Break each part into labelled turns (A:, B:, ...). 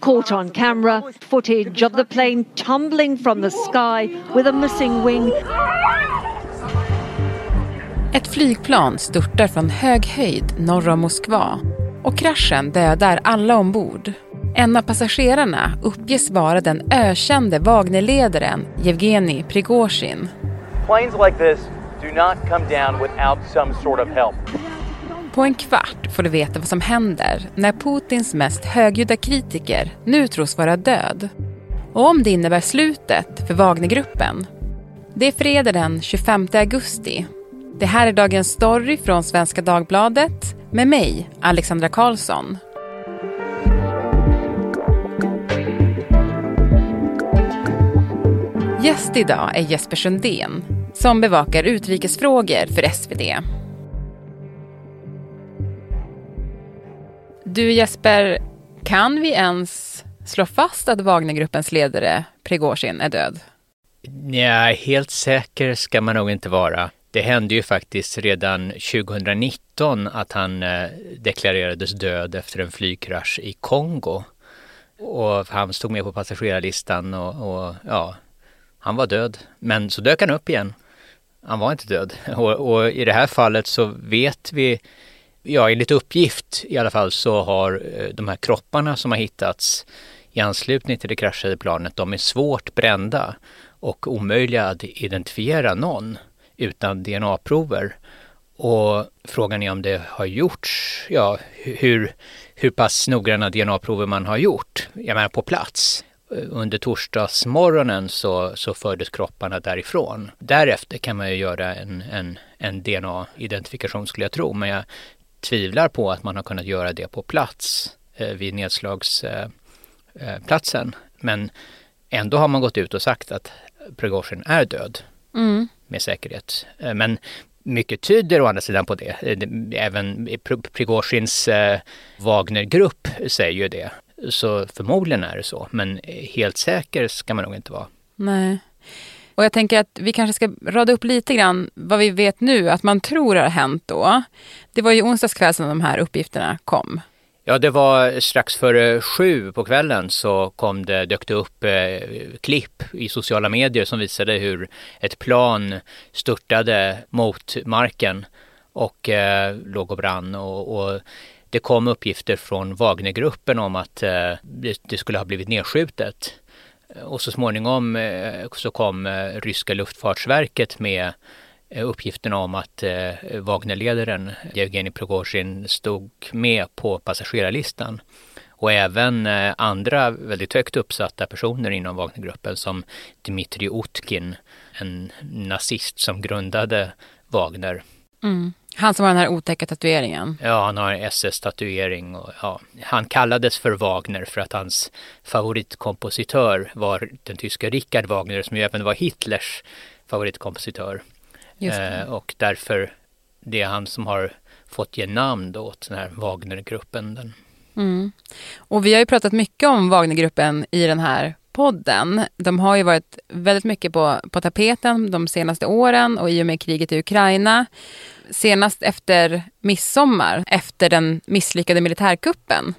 A: Caught on camera, footage of the plane tumbling from the sky with a missing wing.
B: Ett flygplan störtar från hög höjd norr om Moskva och kraschen dödar alla ombord. En av passagerarna uppges vara den ökände Wagnerledaren Yevgeni Prigozjin.
C: Planes like this do not come down without some sort of help.
B: På en kvart får du veta vad som händer när Putins mest högljudda kritiker nu tros vara död. Och om det innebär slutet för Wagnergruppen. Det är fredag den 25 augusti. Det här är dagens story från Svenska Dagbladet med mig, Alexandra Karlsson. Gäst idag är Jesper Sundén som bevakar utrikesfrågor för SvD. Du Jesper, kan vi ens slå fast att Wagnergruppens ledare Prigozjin är död?
D: Nej, helt säker ska man nog inte vara. Det hände ju faktiskt redan 2019 att han eh, deklarerades död efter en flygkrasch i Kongo. Och han stod med på passagerarlistan och, och ja, han var död. Men så dök han upp igen. Han var inte död. Och, och, i det här fallet så vet vi, ja enligt uppgift i alla fall, så har eh, de här kropparna som har hittats i anslutning till det kraschade planet, de är svårt brända och omöjliga att identifiera någon utan DNA-prover. Och frågan är om det har gjorts, ja hur, hur pass noggranna DNA-prover man har gjort, jag menar på plats. Eh, under torsdagsmorgonen så, så fördes kropparna därifrån. Därefter kan man ju göra en, en, en DNA-identifikation skulle jag tro, men jag tvivlar på att man har kunnat göra det på plats eh, vid nedslagsplatsen. Eh, men ändå har man gått ut och sagt att Prigozjin är död. Mm med säkerhet. Eh, men mycket tyder å andra sidan på det. Eh, även Prigozjins eh, Wagnergrupp säger ju det. Så förmodligen är det så, men helt säker ska man nog inte vara.
B: Nej. Och jag tänker att vi kanske ska rada upp lite grann vad vi vet nu att man tror har hänt då. Det var ju onsdags kväll som de här uppgifterna kom.
D: Ja, det var strax före sju på kvällen så kom det, dök det upp eh, klipp i sociala medier som visade hur ett plan störtade mot marken och eh, låg och brann. Och, och, det kom uppgifter från Wagnergruppen om att eh, det skulle ha blivit nedskjutet. Eh, och så småningom eh, så kom eh, ryska luftfartsverket med uppgifterna om att Wagnerledaren Jevgenij Prigozjin stod med på passagerarlistan. Och även andra väldigt högt uppsatta personer inom Wagnergruppen som Dmitrij Utkin, en nazist som grundade Wagner.
B: Mm. Han som har den här otäcka tatueringen.
D: Ja, han har en SS-tatuering. Och, ja, han kallades för Wagner för att hans favoritkompositör var den tyska Richard Wagner som ju även var Hitlers favoritkompositör. Eh, och därför det är han som har fått ge namn då åt den här Wagnergruppen.
B: Mm. Och vi har ju pratat mycket om Wagnergruppen i den här podden. De har ju varit väldigt mycket på, på tapeten de senaste åren och i och med kriget i Ukraina. Senast efter midsommar, efter den misslyckade militärkuppen.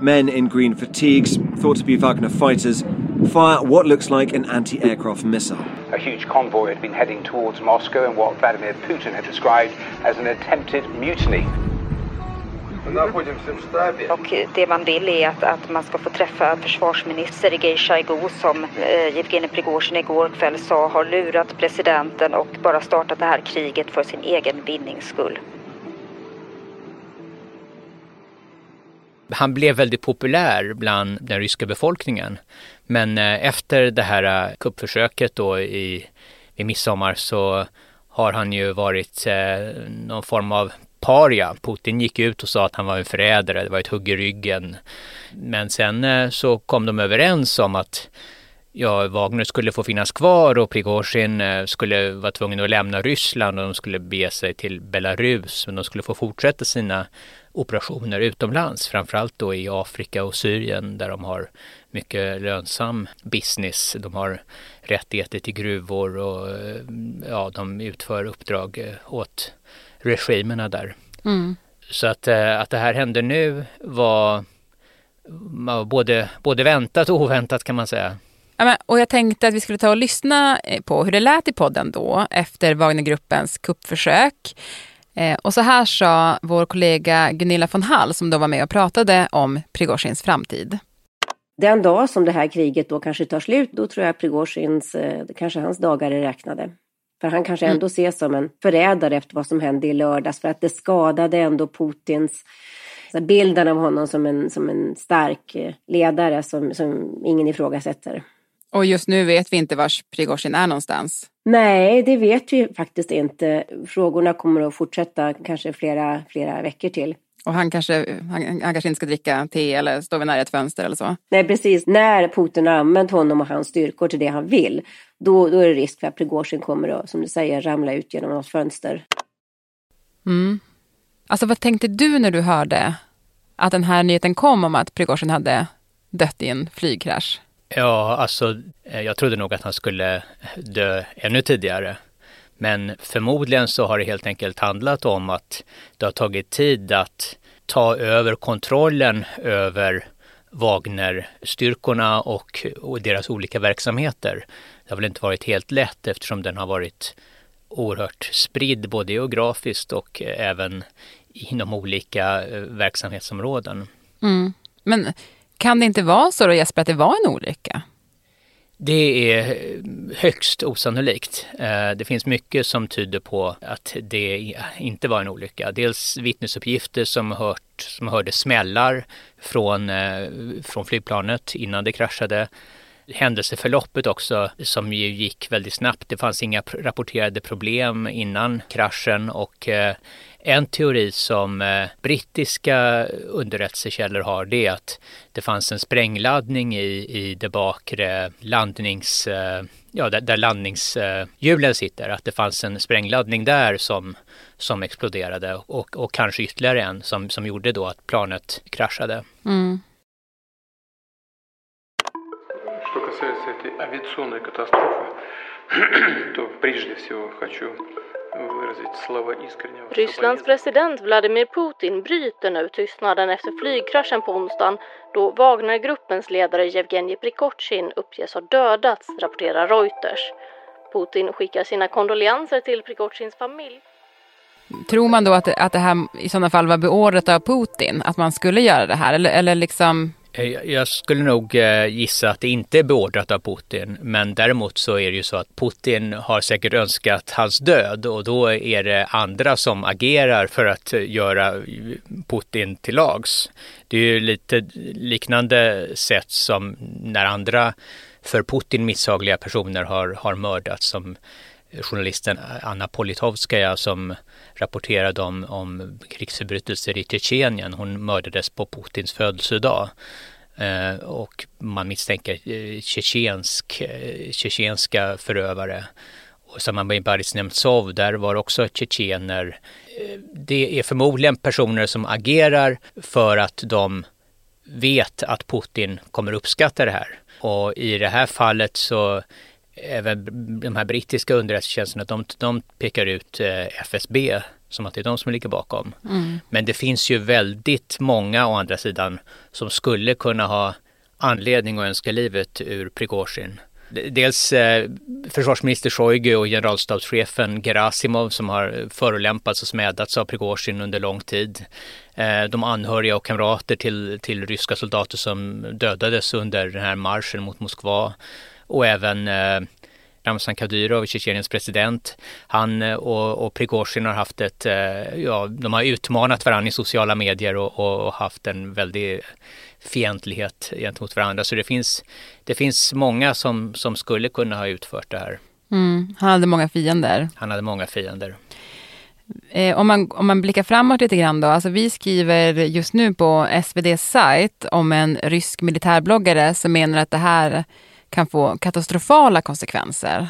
E: Men in green fatigues, thought to be Wagner fighters, fire what looks like an anti-aircraft missile.
F: A huge convoy had been heading towards Moscow in what Vladimir Putin had described as an attempted mutiny.
G: Och det man vill är att, att man ska få träffa försvarsminister Sergej Shoigu som eh, Yevgenij Prigozjin igår kväll sa har lurat presidenten och bara startat det här kriget för sin egen vinnings skull.
D: Han blev väldigt populär bland den ryska befolkningen. Men eh, efter det här eh, kuppförsöket då i, i midsommar så har han ju varit eh, någon form av paria. Putin gick ut och sa att han var en förrädare, det var ett hugg i ryggen. Men sen eh, så kom de överens om att ja, Wagner skulle få finnas kvar och Prigozjin eh, skulle vara tvungen att lämna Ryssland och de skulle bege sig till Belarus. Men de skulle få fortsätta sina operationer utomlands, framförallt då i Afrika och Syrien där de har mycket lönsam business. De har rättigheter till gruvor och eh, ja, de utför uppdrag åt regimerna där. Mm. Så att, eh, att det här hände nu var både, både väntat och oväntat kan man säga.
B: Ja, men, och jag tänkte att vi skulle ta och lyssna eh, på hur det lät i podden då efter Wagnergruppens kuppförsök. Eh, och så här sa vår kollega Gunilla von Hall som då var med och pratade om Prigozjins framtid.
H: Den dag som det här kriget då kanske tar slut, då tror jag Prigozjins, eh, kanske hans dagar är räknade. För han kanske ändå mm. ses som en förrädare efter vad som hände i lördags, för att det skadade ändå Putins bilden av honom som en, som en stark eh, ledare som, som ingen ifrågasätter.
B: Och just nu vet vi inte var Prigozjin är någonstans.
H: Nej, det vet vi faktiskt inte. Frågorna kommer att fortsätta kanske flera, flera veckor till.
B: Och han kanske, han, han, kanske inte ska dricka te eller stå vid nära ett fönster eller så?
H: Nej, precis. När Putin har använt honom och hans styrkor till det han vill, då, då är det risk för att Prigozjin kommer att, som du säger, ramla ut genom något fönster.
B: Mm. Alltså vad tänkte du när du hörde att den här nyheten kom om att Prigozjin hade dött i en flygkrasch?
D: Ja, alltså eh, jag trodde nog att han skulle dö ännu tidigare. Men förmodligen så har det helt enkelt handlat om att det har tagit tid att ta över kontrollen över Wagnerstyrkorna och, och deras olika verksamheter. Det har väl inte varit helt lätt eftersom den har varit oerhört spridd både geografiskt och eh, även inom olika eh, verksamhetsområden.
B: Mm. Men kan det inte vara så då Jesper att det var en olycka?
D: Det är högst osannolikt. Eh, det finns mycket som tyder på att det inte var en olycka. Dels vittnesuppgifter som, hört, som hörde smällar från, eh, från flygplanet innan det kraschade. Händelseförloppet också som ju gick väldigt snabbt. Det fanns inga rapporterade problem innan kraschen och eh, en teori som eh, brittiska underrättelsekällor har det är att det fanns en sprängladdning i, i det bakre landnings... Eh, ja, där, där landningshjulen sitter. Att det fanns en sprängladdning där som, som exploderade och, och kanske ytterligare en som, som gjorde då att planet kraschade. Mm.
I: авиационной катастрофы, то прежде всего хочу
J: Rysslands president Vladimir Putin bryter nu tystnaden efter flygkraschen på onsdagen då Wagnergruppens ledare Yevgenij Prigozjin uppges ha dödats, rapporterar Reuters. Putin skickar sina kondolenser till Prigozjins familj.
B: Tror man då att det, att det här i sådana fall var beordrat av Putin, att man skulle göra det här? Eller, eller liksom
D: Eh, Eh, jag skulle nog eh, gissa att det inte är beordrat av Putin, men däremot så är det ju så att Putin har säkert önskat hans död och då är det andra som agerar för att eh, göra Putin till lags. Det är ju lite liknande sätt som när andra för Putin misshagliga personer har, har mördats som journalisten Anna Politovskaja som rapporterade om, om krigsförbrytelser i Tjetjenien. Hon mördades på Putins födelsedag. Eh, och man misstänker eh, tjetjensk, eh, tjetjenska förövare. Och i Zaporizjzja, Nemtsov, där var också tjetjener. Eh, det är förmodligen personer som agerar för att de vet att Putin kommer uppskatta det här. Och i det här fallet så även de här brittiska underrättelsetjänsterna, de, de pekar ut eh, FSB som att det är de som ligger bakom. Mm. Men det finns ju väldigt många å andra sidan som skulle kunna ha anledning att önska livet ur Prigozjin. Dels eh, försvarsminister Shoigu och generalstabschefen Gerasimov som har förolämpats och smädats av Prigozjin under lång tid. Eh, de anhöriga och kamrater till, till ryska soldater som dödades under den här marschen mot Moskva och även eh, Ramzan Kadyrov, Tjetjeniens president. Han eh, och, och Prigozjin har haft ett, eh, ja, de har utmanat varandra i sociala medier och, och, och haft en väldig fientlighet gentemot varandra. Så det finns, det finns många som, som skulle kunna ha utfört det här.
B: Mm, han hade många fiender.
D: Han hade många fiender.
B: Eh, om, man, om man blickar framåt lite grann då, alltså vi skriver just nu på SVDs sajt om en rysk militärbloggare som menar att det här kan få katastrofala konsekvenser.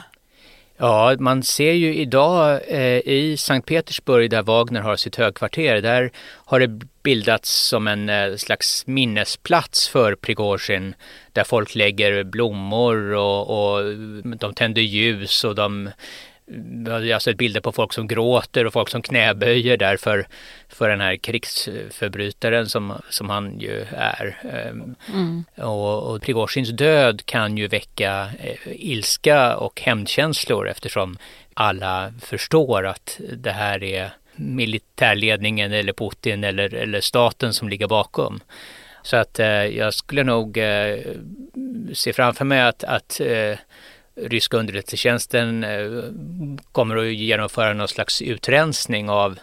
D: Ja, man ser ju idag eh, i Sankt Petersburg där Wagner har sitt högkvarter, där har det bildats som en eh, slags minnesplats för Prigozjin där folk lägger blommor och, och de tänder ljus och de jag har sett bilder på folk som gråter och folk som knäböjer där för, för den här krigsförbrytaren som, som han ju är. Ehm, mm. Och, och Prigozjins död kan ju väcka eh, ilska och hämndkänslor eftersom alla förstår att det här är militärledningen eller Putin eller, eller staten som ligger bakom. Så att eh, jag skulle nog eh, se framför mig att, att eh, ryska underrättelsetjänsten eh, kommer att genomföra någon slags utrensning av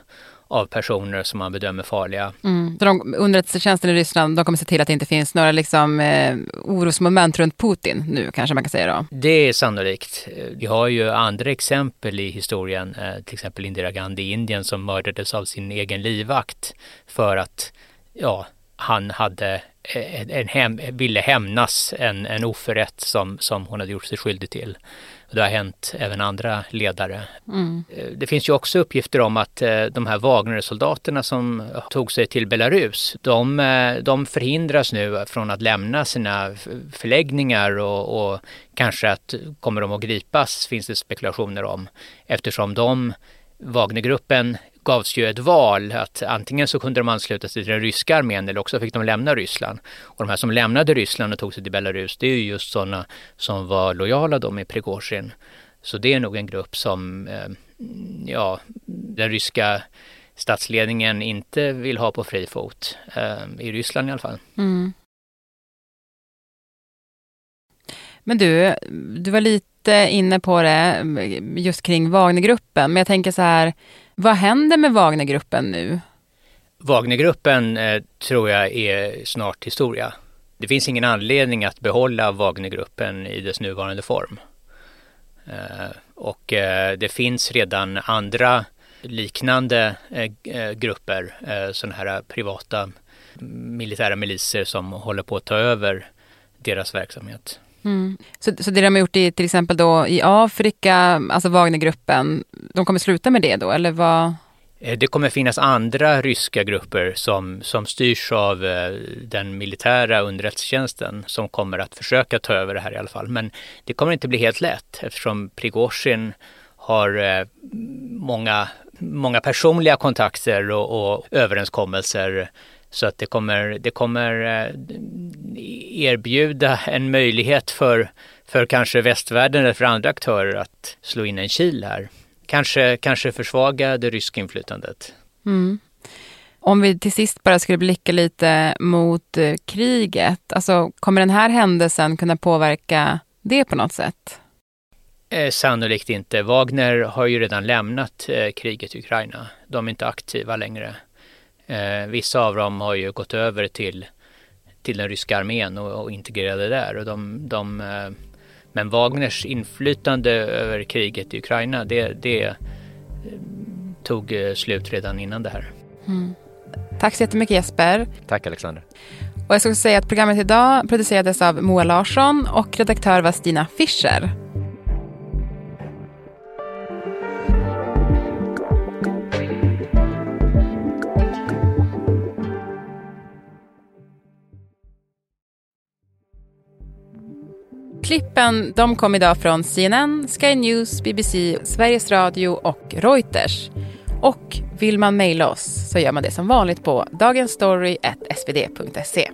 D: av personer som man bedömer farliga.
B: Mm. de, underrättelsetjänsten i Ryssland de kommer se till att det inte finns några liksom, eh, orosmoment runt Putin nu kanske man kan säga då?
D: Det är sannolikt. Vi har ju andra exempel i historien, eh, till exempel Indira Gandhi i Indien som mördades av sin egen livvakt för att ja, han hade en, en hem, ville hämnas en, en oförrätt som, som hon hade gjort sig skyldig till. Det har hänt även andra ledare. Mm. Eh, det finns ju också uppgifter om att eh, de här Wagner-soldaterna som tog sig till Belarus, de, eh, de förhindras nu från att lämna sina förläggningar och, och kanske att kommer de att gripas finns det spekulationer om eftersom de Wagnergruppen gavs ju ett val att antingen så kunde de ansluta sig till den ryska armén eller också fick de lämna Ryssland. Och de här som lämnade Ryssland och tog sig till Belarus det är ju just sådana som var lojala då med Prigozjin. Så det är nog en grupp som eh, ja, den ryska statsledningen inte vill ha på fri fot. Eh, I Ryssland i alla fall. Mm.
B: Men du, du var lite inne på det just kring Wagnergruppen, men jag tänker så här, vad händer med Wagnergruppen nu?
D: Wagnergruppen eh, tror jag är snart historia. Det finns ingen anledning att behålla Wagnergruppen i dess nuvarande form. Eh, och eh, det finns redan andra liknande eh, eh, grupper, eh, sådana här privata militära miliser som håller på att ta över deras verksamhet.
B: Mm. Så, så det de har gjort i till exempel då i Afrika, alltså Wagnergruppen, de kommer sluta med det då eller vad?
D: Eh, det kommer finnas andra ryska grupper som, som styrs av eh, den militära underrättelsetjänsten som kommer att försöka ta över det här i alla fall. Men det kommer inte bli helt lätt eftersom Prigozjin har eh, många, många personliga kontakter och, och överenskommelser så att det kommer, det kommer eh, erbjuda en möjlighet för, för kanske västvärlden eller för andra aktörer att slå in en kil här. Kanske, kanske försvaga det ryska inflytandet. Mm.
B: Om vi till sist bara skulle blicka lite mot eh, kriget, alltså kommer den här händelsen kunna påverka det på något sätt?
D: Eh, sannolikt inte. Wagner har ju redan lämnat eh, kriget i Ukraina. De är inte aktiva längre. Eh, vissa av dem har ju gått över till, till den ryska armén och, och integrerade där. Och de, de eh, men Wagners inflytande över kriget i Ukraina, det, det eh, tog eh, slut redan innan det här. Mm.
B: Tack så jättemycket Jesper.
D: Tack Alexander.
B: Och jag ska säga att programmet idag producerades av Moa Larsson och redaktör var Stina Fischer. Klippen de kom idag från CNN, Sky News, BBC, Sveriges Radio och Reuters. Och vill man mejla oss så gör man det som vanligt på dagensstory.svd.se.